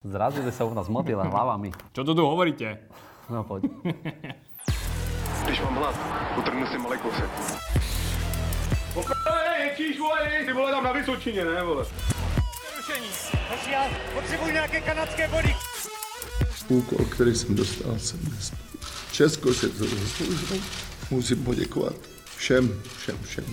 Zrazili sa u nás motýle hlavami. Čo to tu hovoríte? No poď. Když mám hlad, utrhnu si malý kousek. Jaký vole, ty vole tam na Vysočině, ne vole? Hoši, já potřebuji nějaké kanadské body. úkol, který jsem dostal, jsem dnes. Česko se to zasloužilo. Musím poděkovat všem, všem, všem.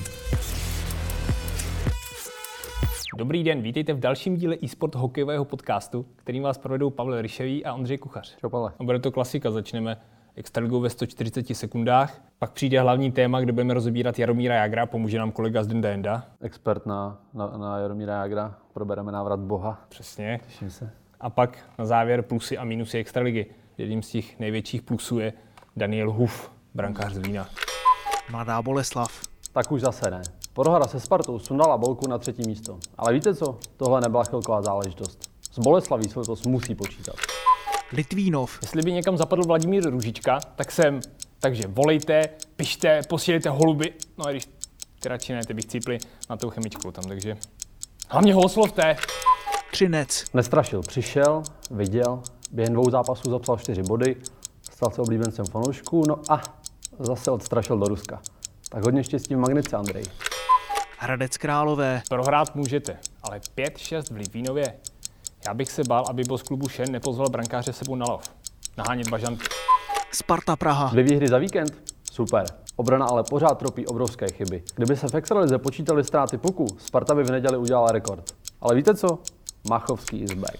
Dobrý den, vítejte v dalším díle eSport hokejového podcastu, kterým vás provedou Pavel Ryševý a Ondřej Kuchař. Čo Pale? A bude to klasika, začneme extraligou ve 140 sekundách, pak přijde hlavní téma, kde budeme rozebírat Jaromíra Jagra, pomůže nám kolega z Denda Enda. Expert na, na, na Jaromíra Jagra. Probereme návrat Boha. Přesně. Těším se. A pak na závěr plusy a minusy extraligy. Jedním z těch největších plusů je Daniel Huf, brankář z Lína. Mladá Boleslav. Tak už zase ne. Prohra se Spartou sundala Bolku na třetí místo. Ale víte co? Tohle nebyla chvilková záležitost. Z Boleslaví se letos musí počítat. Litvínov. Jestli by někam zapadl Vladimír Růžička, tak jsem. Takže volejte, pište, posílejte holuby. No a když ty radši ne, ty bych cípli na tou chemičku tam, takže hlavně ho oslovte. Třinec. Nestrašil, přišel, viděl, během dvou zápasů zapsal čtyři body, stal se oblíbencem fanoušků, no a zase odstrašil do Ruska. Tak hodně štěstí v Magnici, Andrej. Hradec Králové. Prohrát můžete, ale 5-6 v Litvínově. Já bych se bál, aby boss klubu Šen nepozval brankáře sebou na lov. Nahánět bažanty. Sparta Praha. Dvě výhry za víkend? Super. Obrana ale pořád tropí obrovské chyby. Kdyby se v extralize počítali ztráty puku, Sparta by v neděli udělala rekord. Ale víte co? Machovský is back.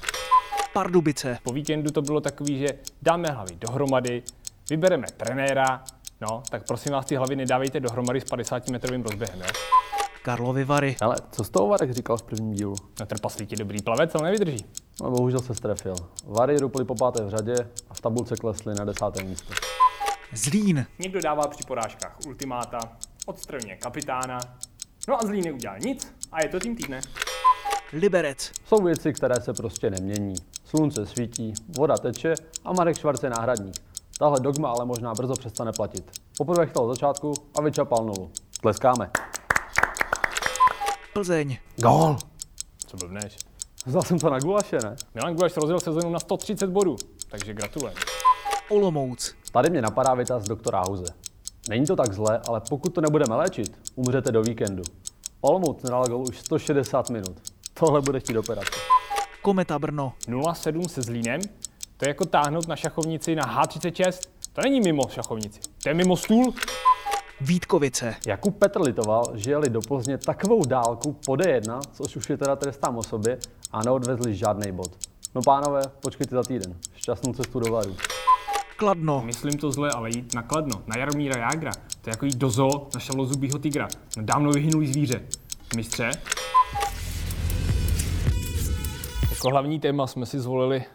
Pardubice. Po víkendu to bylo takový, že dáme hlavy dohromady, vybereme trenéra, no, tak prosím vás, ty hlavy nedávejte dohromady s 50-metrovým rozběhem, jo? Karlovy Vary. Ale co z toho Varek říkal v prvním dílu? Na trpaslík je dobrý plavec, ale nevydrží. No, bohužel se strefil. Vary ruply po páté v řadě a v tabulce klesly na desáté místo. Zlín. Někdo dává při porážkách ultimáta, odstraňuje kapitána, no a zlý neudělá nic a je to tým týdne. Liberec. Jsou věci, které se prostě nemění. Slunce svítí, voda teče a Marek Švarc je náhradník. Tahle dogma ale možná brzo přestane platit. Poprvé chytal od začátku a vyčapal nulu. Tleskáme. Plzeň. Gól! Co blbneš? Vzal jsem to na gulaše, ne? Milan Gulaš rozjel sezonu na 130 bodů, takže gratulujeme. Olomouc. Tady mě napadá věta z doktora Hauze. Není to tak zle, ale pokud to nebudeme léčit, umřete do víkendu. Olomouc nedal gol už 160 minut. Tohle bude chtít operace. Kometa Brno. 0-7 se Zlínem, to je jako táhnout na šachovnici na H36. To není mimo šachovnici, to je mimo stůl. Vítkovice. Jakub Petr litoval, že jeli do Plzně takovou dálku po D1, což už je teda trestám o sobě, a neodvezli žádný bod. No pánové, počkejte za týden. Šťastnou cestu do Varu. Kladno. Myslím to zle, ale jít na Kladno, na Jaromíra Jágra, to je jako jít do zoo na šavlozubýho tygra, na dávno vyhynulý zvíře. Mistře? Jako hlavní téma jsme si zvolili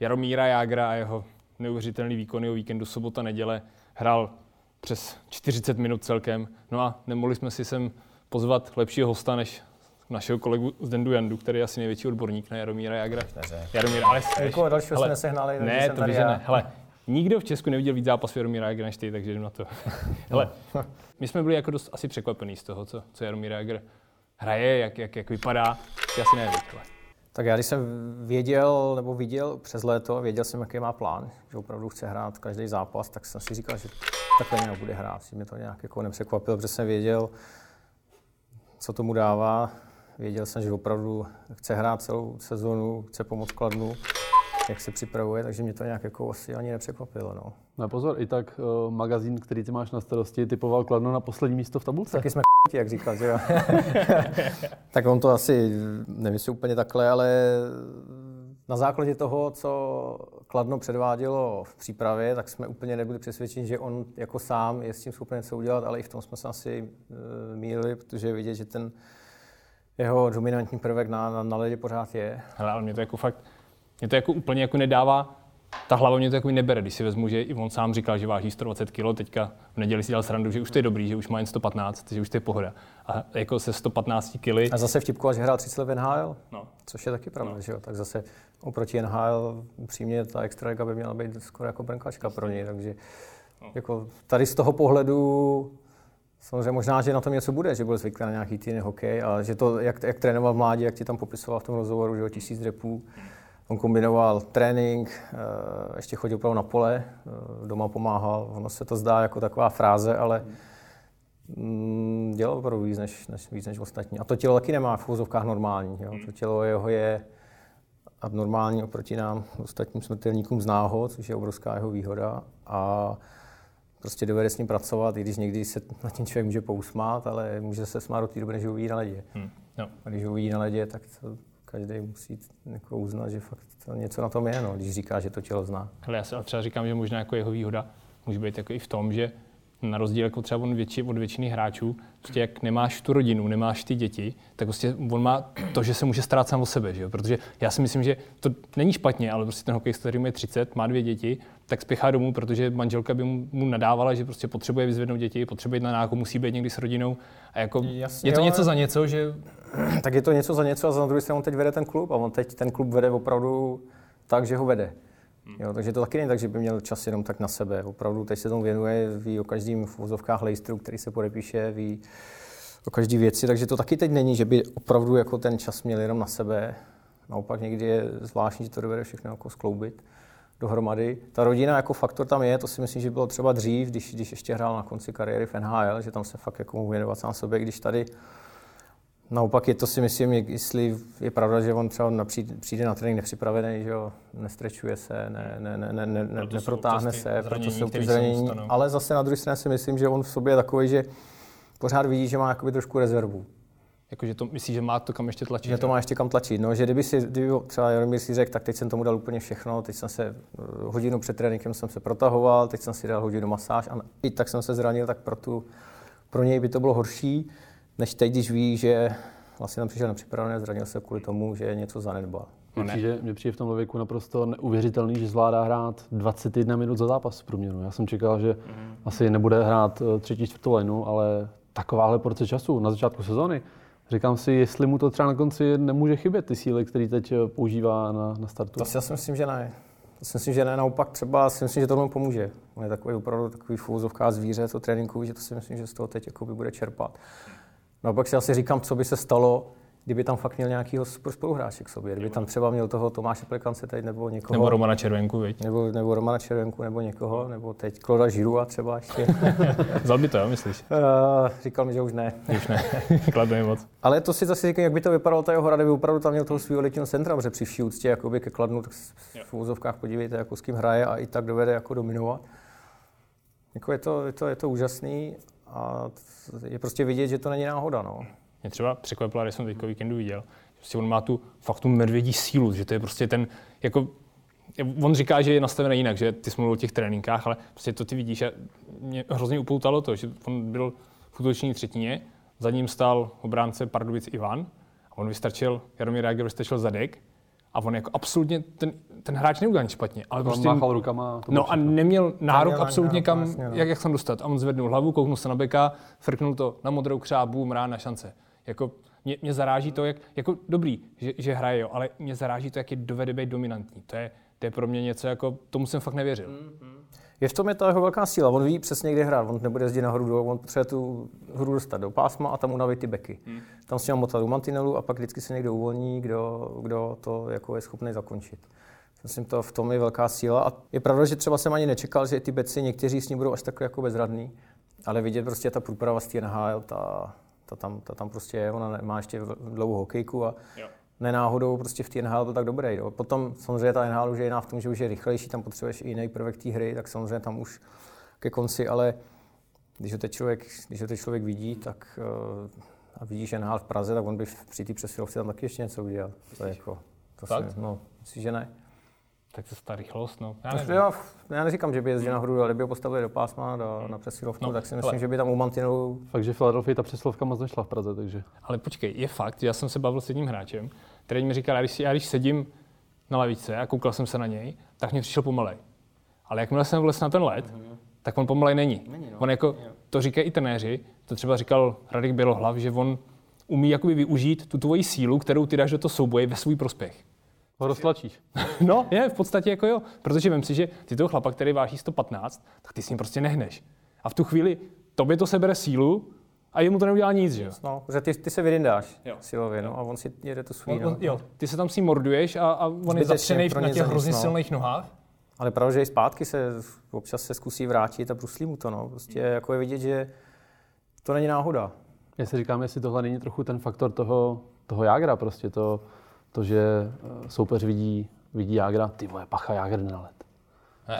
Jaromíra Jágra a jeho neuvěřitelný výkony o víkendu sobota, neděle. Hrál přes 40 minut celkem. No a nemohli jsme si sem pozvat lepšího hosta než našeho kolegu z Dendu Jandu, který je asi největší odborník na Jaromíra Jágra. Jaromír, ale Nikoho dalšího jsme nesehnali, Ne, jsem to že já. ne. Hele, nikdo v Česku neviděl víc zápasů Jaromíra Jágra než ty, takže jdu na to. Hele, my jsme byli jako dost asi překvapení z toho, co, co Jaromír Jágr hraje, jak, jak, jak vypadá. Ty asi nevíš, ale. Tak já když jsem věděl, nebo viděl přes léto, věděl jsem, jaký má plán, že opravdu chce hrát každý zápas, tak jsem si říkal, že takhle nějak bude hrát. Že mě to nějak jako nepřekvapilo, protože jsem věděl, co tomu dává. Věděl jsem, že opravdu chce hrát celou sezonu, chce pomoct Kladnu, jak se připravuje, takže mě to nějak jako asi ani nepřekvapilo. No. No pozor, i tak uh, magazín, který ty máš na starosti, typoval Kladno na poslední místo v tabulce. Taky jsme jak říkal, že jo. tak on to asi nemyslí úplně takhle, ale na základě toho, co Kladno předvádělo v přípravě, tak jsme úplně nebyli přesvědčeni, že on jako sám je s tím schopen něco udělat, ale i v tom jsme se asi uh, mýlili, protože vidět, že ten jeho dominantní prvek na, na, na ledě pořád je. Hele, ale mě to jako fakt, mě to jako úplně jako nedává, ta hlava mě to jako nebere, když si vezmu, že i on sám říkal, že váží 120 kg, teďka v neděli si dal srandu, že už to je dobrý, že už má jen 115, že už to je pohoda. A jako se 115 kg, A zase vtipkoval, že hrál 30 let v NHL, no, což je taky pravda, že jo. Tak zase oproti NHL upřímně ta extraliga by měla být skoro jako brnkačka pro něj, takže jako tady z toho pohledu Samozřejmě možná, že na tom něco bude, že byl zvyklý na nějaký týden hokej a že to, jak, jak trénoval v mládí, jak ti tam popisoval v tom rozhovoru, že jo, tisíc repů, On kombinoval trénink, eh, ještě chodil opravdu na pole, eh, doma pomáhal. Ono se to zdá jako taková fráze, ale mm, dělal opravdu víc než, než, víc než ostatní. A to tělo taky nemá v úzovkách normální. Jo. To tělo jeho je abnormální oproti nám, ostatním smrtelníkům zná ho, což je obrovská jeho výhoda. A prostě dovede s ním pracovat, i když někdy se na tím člověk může pousmát, ale může se smát do té doby, než ho uvidí na ledě. Hmm. No. A když ho uvidí na ledě, tak to každý musí jako uznat, že fakt to něco na tom je, no, když říká, že to tělo zná. Ale já se třeba říkám, že možná jako jeho výhoda může být jako i v tom, že na rozdíl jako třeba od, větši, od většiny hráčů, prostě jak nemáš tu rodinu, nemáš ty děti, tak prostě on má to, že se může starat sám o sebe, že jo? protože já si myslím, že to není špatně, ale prostě ten hokejista, který má 30, má dvě děti, tak spěchá domů, protože manželka by mu, mu nadávala, že prostě potřebuje vyzvednout děti, potřebuje jít na nákup, musí být někdy s rodinou. A jako Jasně, je to jo, něco za něco, že... Tak je to něco za něco a za druhé stranu on teď vede ten klub a on teď ten klub vede opravdu tak, že ho vede. Hmm. Jo, takže to taky není tak, že by měl čas jenom tak na sebe. Opravdu teď se tomu věnuje, ví o každém v vozovkách lejstru, který se podepíše, ví o každé věci, takže to taky teď není, že by opravdu jako ten čas měl jenom na sebe. Naopak někdy je zvláštní, že to dovede všechno jako skloubit dohromady. Ta rodina jako faktor tam je, to si myslím, že bylo třeba dřív, když, když ještě hrál na konci kariéry v NHL, že tam se fakt jako mohl věnovat sám sobě, když tady Naopak je to si myslím, jestli je pravda, že on třeba napřijde, přijde na trénink nepřipravený, že jo, nestrečuje se, ne, ne, ne, ne, ne, proto neprotáhne se, proto jsou ty zranění. Ale zase na druhé straně si myslím, že on v sobě je takový, že pořád vidí, že má jakoby trošku rezervu. Jakože to myslí, že má to kam ještě tlačit? Že to má ještě kam tlačit. No, že kdyby si, kdyby třeba Jaromír si řekl, tak teď jsem tomu dal úplně všechno, teď jsem se eh, hodinu před tréninkem jsem se protahoval, teď jsem si dal hodinu masáž a i tak jsem se zranil, tak pro, tu, pro něj by to bylo horší než teď, když ví, že vlastně tam přišel nepřipravený, zranil se kvůli tomu, že něco zanedbal. Mně přijde, mě přijde v tom věku naprosto neuvěřitelný, že zvládá hrát 21 minut za zápas v průměru. Já jsem čekal, že mm. asi nebude hrát eh, třetí, čtvrtou lineu, ale takováhle porce času na začátku sezóny. Říkám si, jestli mu to třeba na konci nemůže chybět, ty síly, které teď eh, používá na, na startu. To si já si myslím, že ne. To si myslím, že ne, naopak třeba si myslím, že to mu pomůže. On je takový opravdu takový fůzovká zvíře, to tréninku, že to si myslím, že z toho teď bude čerpat. No pak si asi říkám, co by se stalo, kdyby tam fakt měl nějakýho super spoluhráče k sobě. Kdyby tam třeba měl toho Tomáše Plikance teď nebo někoho. Nebo Romana Červenku, viď? Nebo, nebo Romana Červenku, nebo někoho, nebo teď Kloda Žirua třeba ještě. Vzal by to, jo, myslíš? Uh, říkal mi, že už ne. Už ne, kladně moc. Ale to si zase říkám, jak by to vypadalo ta jeho hra, kdyby opravdu tam měl toho svého letního centra, protože při vší úctě jakoby ke Kladnu, tak v úzovkách podívejte, jako s kým hraje a i tak dovede jako dominovat. Jako je, to, je, to, je to úžasný a je prostě vidět, že to není náhoda. No. Mě třeba překvapilo, když jsem teďka víkendu viděl, že prostě on má tu fakt tu medvědí sílu, že to je prostě ten, jako On říká, že je nastavený jinak, že ty jsi mluvil o těch tréninkách, ale prostě to ty vidíš a mě hrozně upoutalo to, že on byl v útoční třetině, za ním stál obránce Pardubic Ivan a on vystačil, Jaromír Jager vystačil zadek a on jako absolutně, ten, ten hráč neudělal špatně, ale on prostě... máchal rukama. To no a neměl nárok neměl absolutně kam, vlastně, no. jak, jak tam dostat. A on zvednul hlavu, kouknul se na beka, frknul to na modrou křábu, mrá na šance. Jako, mě, mě zaráží to, jak, jako dobrý, že, že hraje, jo, ale mě zaráží to, jak je dovede být dominantní. To je, to je pro mě něco, jako, tomu jsem fakt nevěřil. Mm-hmm. Je v tom je ta jeho velká síla. On ví přesně, kde hrát. On nebude jezdit nahoru dolů, on potřebuje tu hru dostat do pásma a tam unavit ty beky. Hmm. Tam si motat do mantinelu a pak vždycky se někdo uvolní, kdo, kdo to jako je schopný zakončit. Myslím, to v tom je velká síla. A je pravda, že třeba jsem ani nečekal, že ty beci někteří s ním budou až takhle jako bezradní, ale vidět prostě ta průprava z NHL, ta, ta, tam, ta tam prostě je, ona má ještě dlouhou hokejku a jo nenáhodou prostě v té NHL byl tak dobrý. Jo. Potom samozřejmě ta NHL už je jiná v tom, že už je rychlejší, tam potřebuješ i jiný prvek té hry, tak samozřejmě tam už ke konci, ale když ho teď člověk, když ho teď člověk vidí, tak uh, a vidíš NHL v Praze, tak on by při té přesilovce tam taky ještě něco udělal. To je jako, to si, no, myslím, že ne. Tak to ta rychlost, no. Já, nevím. já, já neříkám, že by jezdil nahoru, ale by ho postavili do pásma, do, na přesilovku, no, tak si myslím, ale... že by tam u mantinelu... Fakt, že Philadelphia ta přesilovka moc nešla v Praze, takže... Ale počkej, je fakt, já jsem se bavil s jedním hráčem, který mi říkal, já když, já když sedím na lavice a koukal jsem se na něj, tak mě přišel pomalej. Ale jakmile jsem vlez na ten led, mm-hmm. tak on pomalej není. není no. On jako, to říkají i trenéři, to třeba říkal Radek Bělohlav, že on umí jakoby využít tu tvoji sílu, kterou ty dáš do toho souboje ve svůj prospěch. Ho roztlačíš. no, je, v podstatě jako jo. Protože vím si, že ty toho chlapa, který váží 115, tak ty s ním prostě nehneš. A v tu chvíli tobě to sebere sílu a jemu to neudělá nic, že jo? No, protože ty, ty se vyryndáš Jo. silově, no, a on si jede to On, no. jo, ty se tam s ním morduješ a, a on je Zbytečně, zapřený pro na těch nic, hrozně no. silných nohách. Ale pravda, že i zpátky se občas se zkusí vrátit a bruslí mu to, no. Prostě jako je vidět, že to není náhoda. Já si říkám, jestli tohle není trochu ten faktor toho, toho Jágra, prostě to, to že eh, soupeř vidí, vidí Jágra, ty vole, pacha Jágr na let.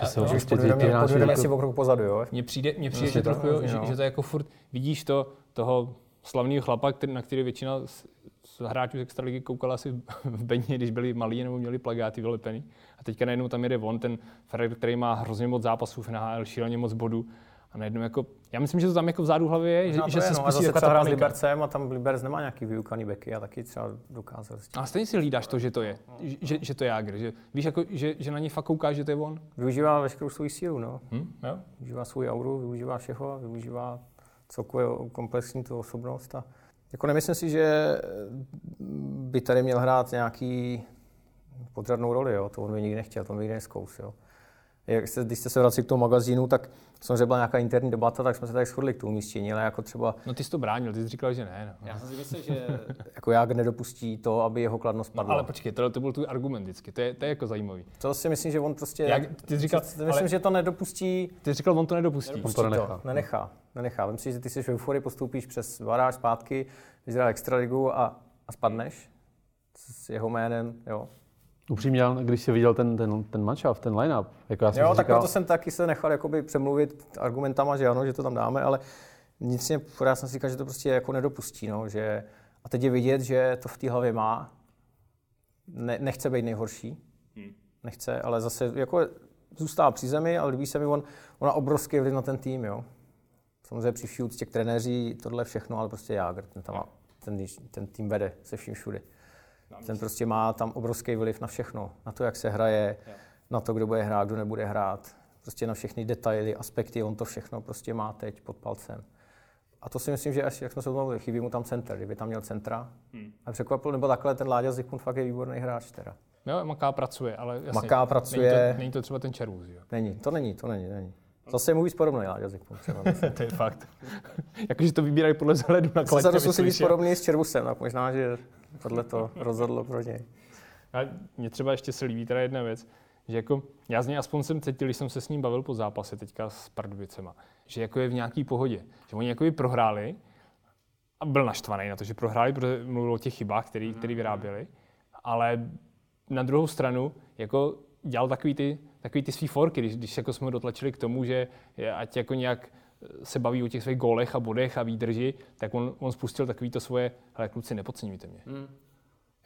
Že se prostě Podvědomě, jako- si o krok pozadu, jo. Mně přijde, mně přijde Vlastně že to trochu, jo, že, no. že, to je jako furt, vidíš to, toho slavného chlapa, který, na který většina z, z hráčů z extraligy koukala asi v Beně, když byli malí nebo měli plagáty vylepený. A teďka najednou tam jede on, ten Ferrer, který má hrozně moc zápasů v NHL, šíleně moc bodů. A najednou jako, já myslím, že to tam jako vzadu hlavě je, že, Možná že to se je, no, spustí zase taková ta s. Libercem a tam Liberec nemá nějaký vyukaný beky a taky třeba dokázal s tím. A stejně si hlídáš to, že to je, že, že to je Jágr, že víš, jako, že, že na něj fakt koukáš, že to je on. Využívá veškerou svou sílu, no. Hm? Jo? Využívá svou auru, využívá všeho, využívá celkově komplexní tu osobnost. A jako nemyslím si, že by tady měl hrát nějaký podřadnou roli, jo. to on by nikdy nechtěl, to on by nikdy neskous. Jo. Jak se, když jste se vraceli k tomu magazínu, tak samozřejmě byla nějaká interní debata, tak jsme se tady shodli k tomu umístění, ale jako třeba No ty jsi to bránil, ty jsi říkal, že ne. No. já jsem si myslel, že jako jak nedopustí to, aby jeho kladnost No, padla. ale počkej, tohle to byl tvůj argument vždycky, to je, to je jako zajímavý. to si myslím, že on prostě... Jak- ty jsi říkal, myslím, ale- že to nedopustí Ty jsi říkal, on to nedopustí. Pustí nenechá. To, nenechá. Nenechá. Vem si, že ty jsi v euforii, postoupíš přes baráž zpátky, když hrál extraligu a, a spadneš s jeho jménem, jo. Upřímně, když jsi viděl ten, ten, ten matchup, ten line-up, jako já jsem Jo, tak říkal, proto jsem taky se nechal jakoby přemluvit argumentama, že ano, že to tam dáme, ale vnitřně pořád já jsem si říkal, že to prostě jako nedopustí, no, že a teď je vidět, že to v té hlavě má, ne, nechce být nejhorší, nechce, ale zase jako zůstává při zemi, ale líbí se mi, on, on má obrovský vliv na ten tým, jo. Samozřejmě při k trenéři, tohle všechno, ale prostě Jágr, ten tam má, ten, ten tým vede se vším všude. Ten prostě má tam obrovský vliv na všechno, na to, jak se hraje, na to, kdo bude hrát, kdo nebude hrát, prostě na všechny detaily, aspekty, on to všechno prostě má teď pod palcem. A to si myslím, že až, jak jsme se o tom mluvili, chybí mu tam center, kdyby tam měl centra. Hmm. A překvapil, nebo takhle ten Láďa Zikmund fakt je výborný hráč teda. Jo, maká pracuje, ale jasně, Maká, pracuje. Není to, není to třeba ten červůz, jo. Není, to není, to není, není. Zase mu víc podobný třeba. to je fakt. Jakože to vybírají podle vzhledu na Zase kladě. víc myslíš, jo? podobný s Červusem, tak možná, že tohle to rozhodlo pro něj. A mně třeba ještě se líbí teda jedna věc, že jako, já z něj aspoň jsem cítil, když jsem se s ním bavil po zápase teďka s Pardubicema, že jako je v nějaký pohodě. Že oni jako by prohráli a byl naštvaný na to, že prohráli, protože mluvil o těch chybách, které který vyráběli, ale na druhou stranu jako dělal takový ty, takový ty svý forky, když, když jako jsme ho dotlačili k tomu, že je, ať jako nějak se baví o těch svých gólech a bodech a výdrži, tak on, on spustil takový to svoje, hele kluci, nepodceňujte mě. Hmm.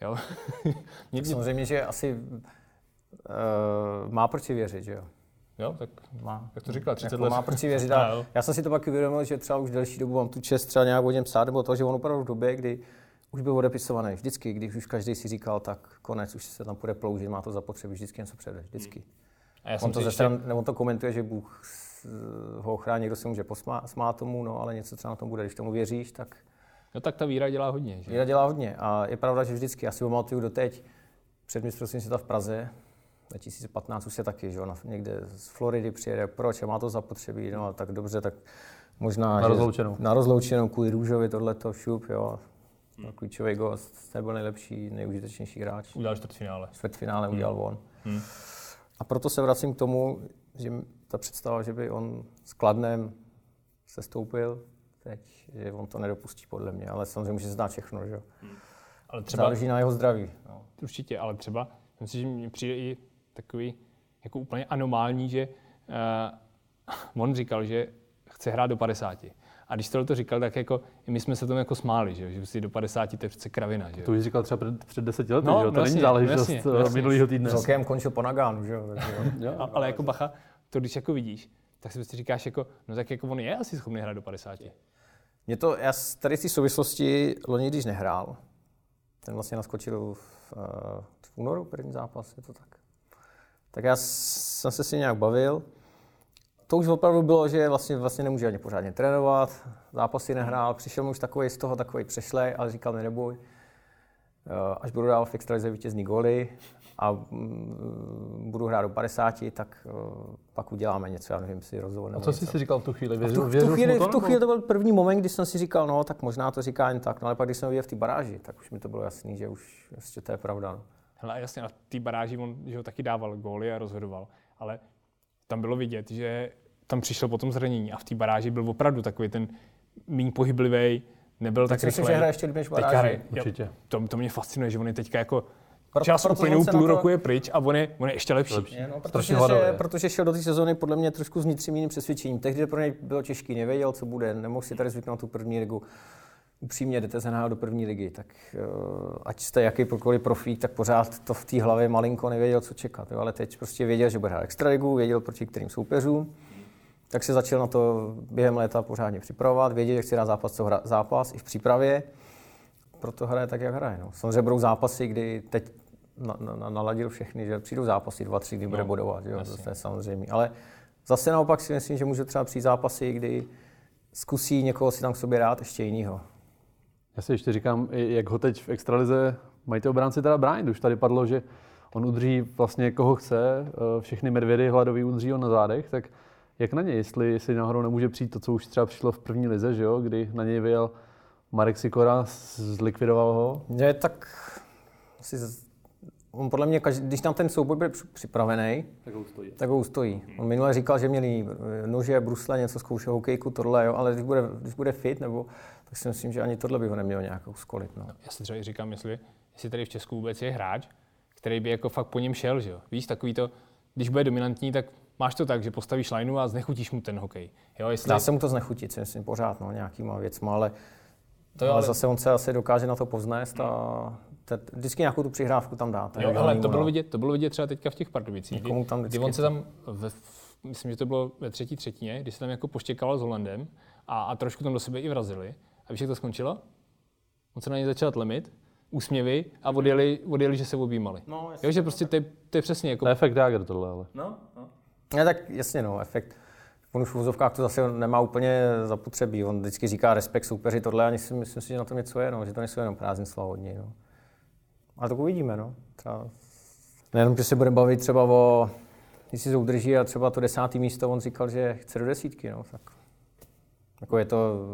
Jo? mě, mě, Samozřejmě, že asi uh, má proč si věřit, že jo? jo, tak Má. Jak to říkal, 30 jako let. má proč si věřit. A já jsem si to pak uvědomil, že třeba už delší dobu mám tu čest třeba nějak o něm psát, nebo to, že on opravdu v době, kdy už byl odepisovaný. Vždycky, když už každý si říkal, tak konec, už se tam půjde ploužit, má to zapotřebí, vždycky něco přede, vždycky. A já On jsem to, ještě, stran, on to komentuje, že Bůh ho ochrání, někdo se může posmát tomu, no, ale něco třeba na tom bude. Když tomu věříš, tak no tak ta víra dělá hodně. Že? Víra dělá hodně a je pravda, že vždycky, já si pamatuju doteď, před mistrovstvím světa v Praze, 2015 už je taky, že jo, na- někde z Floridy přijede, proč, a má to zapotřebí, no tak dobře, tak možná, Na rozloučenou. na rozloučenou kvůli Růžovi tohleto, šup, jo, hmm. klíčový gost, nebyl nejlepší, nejužitečnější hráč, Udělal čtvrtfinále. čtvrtfinále udělal on. Hmm. A proto se vracím k tomu, že ta představa, že by on s Kladnem se stoupil teď, že on to nedopustí podle mě, ale samozřejmě může se zdát všechno, že jo. Ale třeba, Záleží na jeho zdraví. No. určitě, ale třeba, myslím si, že mně přijde i takový jako úplně anomální, že uh, on říkal, že chce hrát do 50. A když tohle to říkal, tak jako i my jsme se tomu jako smáli, že, jo, že si do 50 to je přece kravina. Že? jo. to už říkal třeba před, před deseti lety, No, že jo? to jasně, není záležitost jasně, eh, jasně. minulého týdne. Celkem končil po Nagánu, že jo. takže jo. Jo, A, ale jako bacha, to když jako vidíš, tak si prostě říkáš jako, no tak jako on je asi schopný hrát do 50. Mě to, já s- tady z té souvislosti loni, když nehrál, ten vlastně naskočil v, eh, v únoru, první zápas, je to tak. Tak já jsem se s ním nějak bavil. To už opravdu bylo, že vlastně, vlastně nemůže ani pořádně trénovat, zápasy nehrál, přišel mu už takový z toho takový přešlej, ale říkal mi neboj. Eh, Až budu dál v extralize vítězný góly a mm, budu hrát do 50, tak uh, pak uděláme něco, já nevím, si rozhovor A co jsi něco. si říkal v tu chvíli? V Věřil, tu, v tu, chvíli, to, v tu chvíli to byl první moment, kdy jsem si říkal, no tak možná to říká jen tak, no ale pak když jsem viděl v té baráži, tak už mi to bylo jasný, že už prostě to je pravda. No. Hele, jasně, na té baráži on že ho taky dával góly a rozhodoval, ale tam bylo vidět, že tam přišlo potom zranění a v té baráži byl opravdu takový ten méně pohyblivý, nebyl tak si myslím, rychlej. že hraje ještě líp než baráži. hraje- Určitě. jo, To, to mě fascinuje, že on je teďka jako Proto- čas uplynou se půl to- roku je pryč a on je, on je ještě lepší. Je, no, protože, že, protože šel do té sezóny podle mě trošku s vnitřním jiným přesvědčením. Tehdy pro něj bylo těžký, nevěděl, co bude, nemohl si tady zvyknout tu první ligu. Upřímně jdete se nahrát do první ligy, tak uh, ať jste jakýkoliv profík, tak pořád to v té hlavě malinko nevěděl, co čekat. Jo? Ale teď prostě věděl, že bude hrát extraligu, věděl proti kterým soupeřům, tak se začal na to během léta pořádně připravovat, věděl, jak si dá zápas, co hra, zápas i v přípravě, proto hraje tak, jak hraje. No. Samozřejmě budou zápasy, kdy teď na, na, na, naladil všechny, že přijdou zápasy dva, tři, kdy bude bodovat, že jo? to je samozřejmě. Ale zase naopak si myslím, že může třeba přijít zápasy, kdy zkusí někoho si tam k sobě dát ještě jinýho. Já si ještě říkám, jak ho teď v extralize mají ty obránci teda bránit. Už tady padlo, že on udrží vlastně koho chce, eh, všechny medvědy hladový udrží on na zádech, tak jak na něj, jestli, jestli náhodou nemůže přijít to, co už třeba přišlo v první lize, že jo, kdy na něj vyjel Marek Sikora, zlikvidoval ho. Je tak asi on podle mě, každý, když tam ten souboj bude při- připravený, Tak ho stojí. tak ho ustojí. On minule říkal, že měli eh, nože, brusle, něco zkoušel hokejku, tohle, jo, ale když bude, když bude fit, nebo, tak si myslím, že ani tohle by ho nemělo nějak uskolit. No. Já si třeba i říkám, jestli, jestli tady v Česku vůbec je hráč, který by jako fakt po něm šel, že jo. Víš, takový to, když bude dominantní, tak máš to tak, že postavíš lineu a znechutíš mu ten hokej. Jo, jestli, Dá se mu to znechutit, si myslím, pořád, no, nějakýma věcma, ale, to jo, ale ale, zase on se asi dokáže na to povznést a te, vždycky nějakou tu přihrávku tam dá. jo, ale to bylo, vidět, to bylo vidět třeba teďka v těch Pardubicích, kdy, tam kdy on se tam, ve, myslím, že to bylo ve třetí třetině, kdy se tam jako poštěkával s Holandem a, a trošku tam do sebe i vrazili. A víš, jak to skončilo? On se na ně začal tlemit, úsměvy a odjeli, odjeli že se objímali. No, jo, že prostě to je, to je přesně jako To je efekt Jager tohle, ale. Ne, tak jasně, no, efekt. On už v úzovkách to zase nemá úplně zapotřebí. On vždycky říká respekt soupeři, tohle, a si myslím si, že na tom něco je, no, že to nejsou jenom prázdný slova od něj. No. Ale tak uvidíme, no. Třeba... Nejenom, že se budeme bavit třeba o, jestli se udrží a třeba to desátý místo, on říkal, že chce do desítky, no, tak jako je to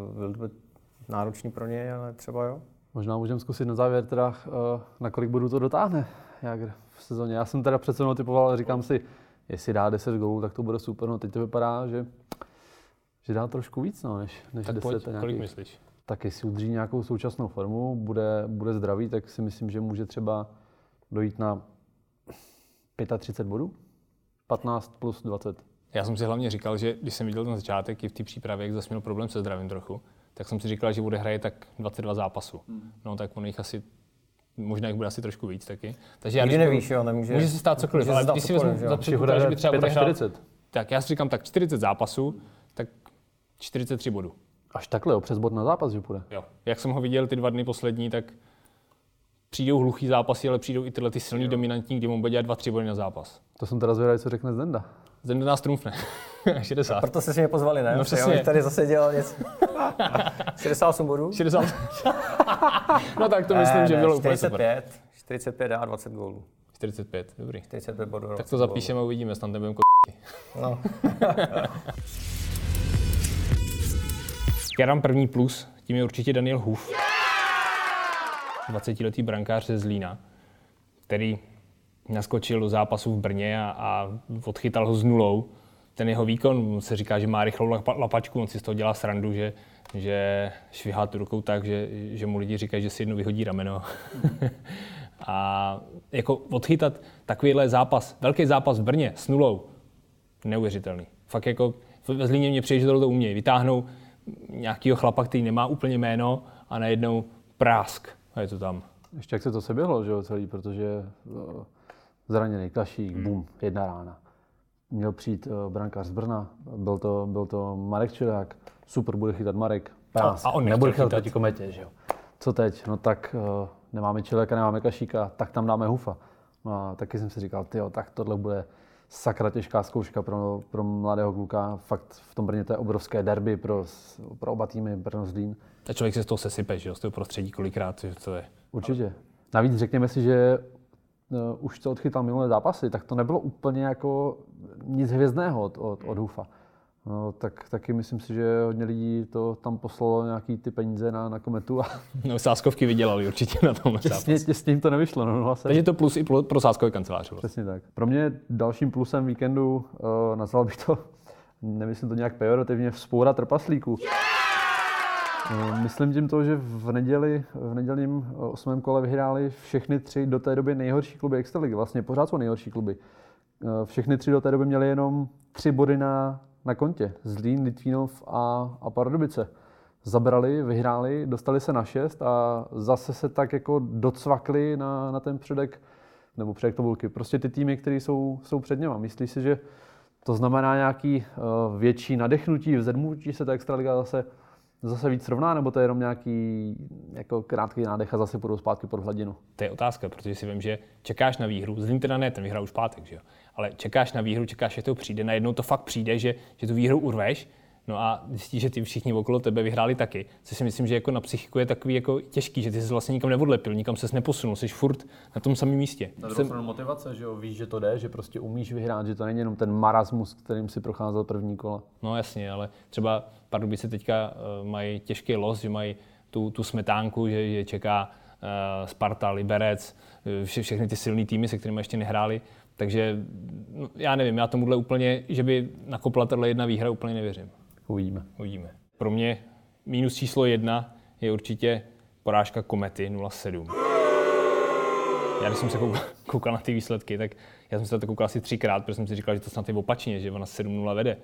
náročný pro něj, ale třeba jo. Možná můžeme zkusit na závěr teda, eh, na kolik bodů to dotáhne Jager v sezóně. Já jsem teda přece jenom typoval, ale říkám si, jestli dá 10 gólů, tak to bude super. No teď to vypadá, že, že dá trošku víc, no, než, než tak 10. pojď, nějakých- kolik myslíš? Tak jestli udrží nějakou současnou formu, bude, bude zdravý, tak si myslím, že může třeba dojít na 35 bodů. 15 plus 20. Já jsem si hlavně říkal, že když jsem viděl ten začátek i v té přípravě, jak zase měl problém se zdravím trochu, tak jsem si říkal, že bude hraje tak 22 zápasů. No tak on jich asi, možná jich bude asi trošku víc taky. Takže já Nikdy když- nevíš, jo, nemůže. Může se stát cokoliv, ale když si vezmu za předpoklad, že by třeba bude hrát, 45. tak já si říkám tak 40 zápasů, tak 43 bodů. Až takhle, jo, přes bod na zápas, že půjde. Jo. Jak jsem ho viděl ty dva dny poslední, tak přijdou hluchý zápasy, ale přijdou i tyhle ty silný dominantní, kdy mu bude dělat dva, tři body na zápas. To jsem teda zvědavý, co řekne Zdenda. Zem nás trumfne. 60. Proto jste si mě pozvali, ne? No, Jo, přesně. tady zase dělal něco. 68 bodů? 60. no tak to myslím, Ne, že ne, bylo úplně super. 45. 45 dá 20 gólů. 45, dobrý. 45 bodů. Tak to zapíšeme a uvidíme, snad nebudeme No. Já dám první plus, tím je určitě Daniel Huf. 20-letý brankář ze Zlína, který naskočil do zápasu v Brně a, a odchytal ho s nulou. Ten jeho výkon, se říká, že má rychlou lapa- lapačku, on si z toho dělá srandu, že, že švihá tu rukou tak, že, že mu lidi říkají, že si jednou vyhodí rameno. a jako odchytat takovýhle zápas, velký zápas v Brně s nulou, neuvěřitelný. Fakt jako ve Zlíně mě přijde, že to umějí. Vytáhnou nějakého chlapa, který nemá úplně jméno a najednou prásk a je to tam. Ještě jak se to seběhlo, že jo, celý, protože uh, zraněný Kašík, bum, jedna rána. Měl přijít uh, brankář z Brna, byl to, byl to Marek Čilák, super, bude chytat Marek, prásk, A- a on nebude chytat proti kometě, že jo. Co teď? No tak uh, nemáme Čiléka, nemáme Kašíka, tak tam dáme Hufa. No a taky jsem si říkal, tyjo, tak tohle bude sakra těžká zkouška pro, pro mladého kluka. Fakt v tom Brně to je obrovské derby pro, pro oba týmy Brno Zlín. A člověk se z toho sesype, že jo, z toho prostředí kolikrát, že to je. Určitě. Navíc řekněme si, že uh, už co odchytal minulé zápasy, tak to nebylo úplně jako nic hvězdného od, od, od Hufa. No, tak taky myslím si, že hodně lidí to tam poslalo nějaký ty peníze na, na kometu a No, sáskovky vydělali určitě na tomhle těsně, těsně jim to nevyšlo. No, no, Takže to plus i pro, pro sáskové kanceláře. Vlastně. Přesně tak. Pro mě dalším plusem víkendu, uh, nazval bych to, nemyslím to nějak pejorativně, vzpoura trpaslíků. Uh, myslím tím to, že v neděli, v nedělním uh, osmém kole vyhráli všechny tři do té doby nejhorší kluby Extraligy. Vlastně pořád jsou nejhorší kluby. Uh, všechny tři do té doby měli jenom tři body na, na kontě. Zlín, Litvínov a, a Pardubice. Zabrali, vyhráli, dostali se na šest a zase se tak jako docvakli na, na ten předek nebo předek tabulky. Prostě ty týmy, které jsou, jsou před něma. Myslíš si, že to znamená nějaký uh, větší nadechnutí, vzedmutí se ta extraliga zase, zase víc rovná, nebo to je jenom nějaký jako krátký nádech a zase půjdou zpátky pod hladinu? To je otázka, protože si vím, že čekáš na výhru, Zlín teda ne, ten vyhrál už pátek, že jo? ale čekáš na výhru, čekáš, že to přijde, najednou to fakt přijde, že, že tu výhru urveš, no a zjistíš, že ty všichni okolo tebe vyhráli taky, což si myslím, že jako na psychiku je takový jako těžký, že ty jsi vlastně nikam neodlepil, nikam ses neposunul, jsi furt na tom samém místě. Na druhou stranu motivace, že jo, víš, že to jde, že prostě umíš vyhrát, že to není jenom ten marasmus, kterým si procházel první kola. No jasně, ale třeba Pardubice teďka uh, mají těžký los, že mají tu, tu smetánku, že, že čeká uh, Sparta, Liberec, uh, vše, všechny ty silné týmy, se kterými ještě nehráli. Takže no, já nevím, já tomuhle úplně, že by nakopla tahle jedna výhra, úplně nevěřím. Uvidíme. Uvidíme. Pro mě minus číslo jedna je určitě porážka Komety 0,7. Já když jsem se koukal, koukal na ty výsledky, tak já jsem se to koukal asi třikrát, protože jsem si říkal, že to snad je opačně, že ona 7-0 vede.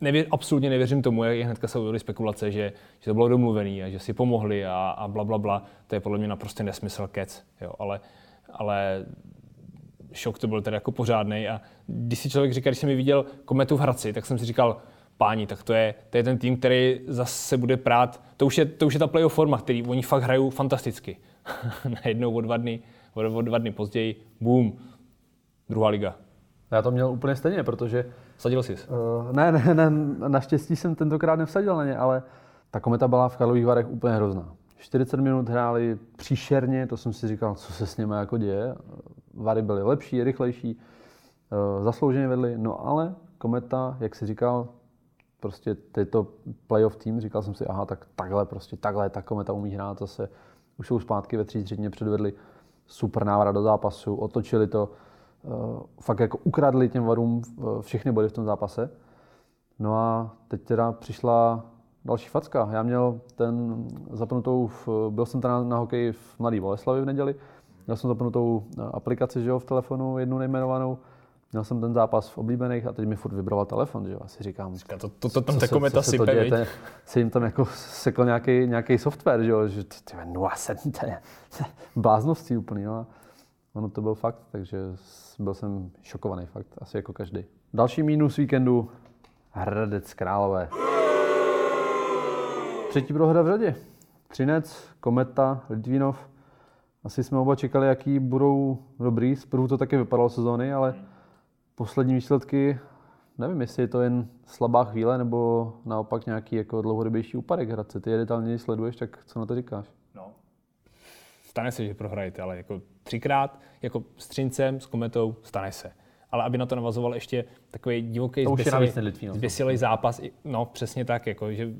Nevě, absolutně nevěřím tomu, jak hnedka se objevily spekulace, že, že to bylo domluvené a že si pomohli a, a bla, bla, bla. To je podle mě naprosto nesmysl, kec. Jo. Ale, ale šok to byl tedy jako pořádný. A když si člověk říká, když jsem mi viděl kometu v Hradci, tak jsem si říkal, páni, tak to je, to je ten tým, který zase bude prát. To už je, to už je ta playoff forma, který oni fakt hrajou fantasticky. Najednou o dva dny, o, o dva dny později, boom, druhá liga. Já to měl úplně stejně, protože Sadil jsi? Uh, ne, ne, ne, naštěstí jsem tentokrát nevsadil na ně, ale ta kometa byla v Karlových Varech úplně hrozná. 40 minut hráli příšerně, to jsem si říkal, co se s nimi jako děje. Vary byly lepší, rychlejší, uh, zaslouženě vedli, no ale kometa, jak si říkal, prostě tyto playoff tým, říkal jsem si, aha, tak takhle prostě, takhle ta kometa umí hrát zase. Už jsou zpátky ve třetině předvedli super návrat do zápasu, otočili to, uh, fakt jako ukradli těm varům uh, všechny body v tom zápase. No a teď teda přišla další facka. Já měl ten zapnutou, v, byl jsem teda na, na hokej v Mladý Boleslavi v neděli, měl jsem zapnutou aplikaci že jo, v telefonu, jednu nejmenovanou, Měl jsem ten zápas v oblíbených a teď mi furt vybroval telefon, že jo. Asi říkám, to, to, to tam co ta se- kometa co se to sype, děje, viď? ten- Se jim tam jako sekl nějaký, nějaký software, že jo, že ty, ty 07, to je bláznovství úplný, no. a Ono to byl fakt, takže byl jsem šokovaný fakt, asi jako každý. Další mínus víkendu, Hradec Králové. Třetí prohra v řadě. Třinec, Kometa, Litvínov. Asi jsme oba čekali, jaký budou dobrý. Zprvu to taky vypadalo sezóny, ale poslední výsledky, nevím, jestli je to jen slabá chvíle, nebo naopak nějaký jako dlouhodobější úpadek Hradce. Ty je detailně sleduješ, tak co na to říkáš? Stane se, že prohrajete, ale jako třikrát, jako s Třincem, s Kometou, stane se. Ale aby na to navazoval ještě takový divoký, je zběsilej zápas, no přesně tak, jako, že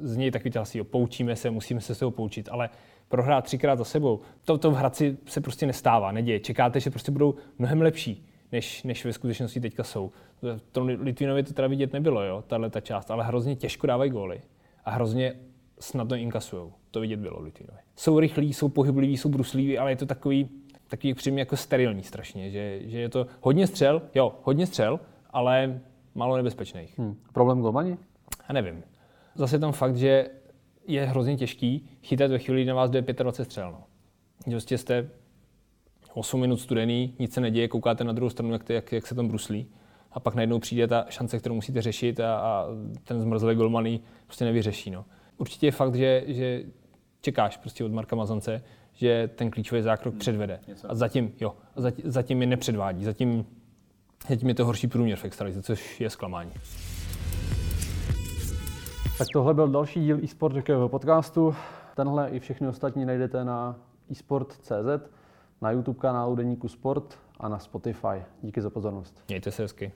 z něj takový asi, jo, poučíme se, musíme se z toho poučit, ale prohrát třikrát za sebou, to, to v Hradci se prostě nestává, neděje. Čekáte, že prostě budou mnohem lepší, než, než ve skutečnosti teďka jsou. V tom Litvínově to teda vidět nebylo, jo, tahle ta část, ale hrozně těžko dávají góly a hrozně snadno inkasujou. To vidět bylo v Litvínově. Jsou rychlí, jsou pohybliví, jsou brusliví, ale je to takový, takový přímě jako sterilní strašně, že, že je to hodně střel, jo, hodně střel, ale málo nebezpečných. Hm. Problém golmani? Já nevím. Zase tam fakt, že je hrozně těžký chytat ve chvíli, kdy na vás jde 25 střel. No. Prostě jste 8 minut studený, nic se neděje, koukáte na druhou stranu, jak, jak, jak se tam bruslí. A pak najednou přijde ta šance, kterou musíte řešit a, a ten zmrzlý golmaný prostě nevyřeší. No. Určitě je fakt, že, že čekáš prostě od Marka Mazance, že ten klíčový zákrok předvede. A zatím, jo, a zatím, zatím je nepředvádí. Zatím, zatím je to horší průměr v extralize, což je zklamání. Tak tohle byl další díl eSport podcastu. Tenhle i všechny ostatní najdete na eSport.cz. na YouTube kanálu Deníku Sport a na Spotify. Díky za pozornost. Mějte se hezky.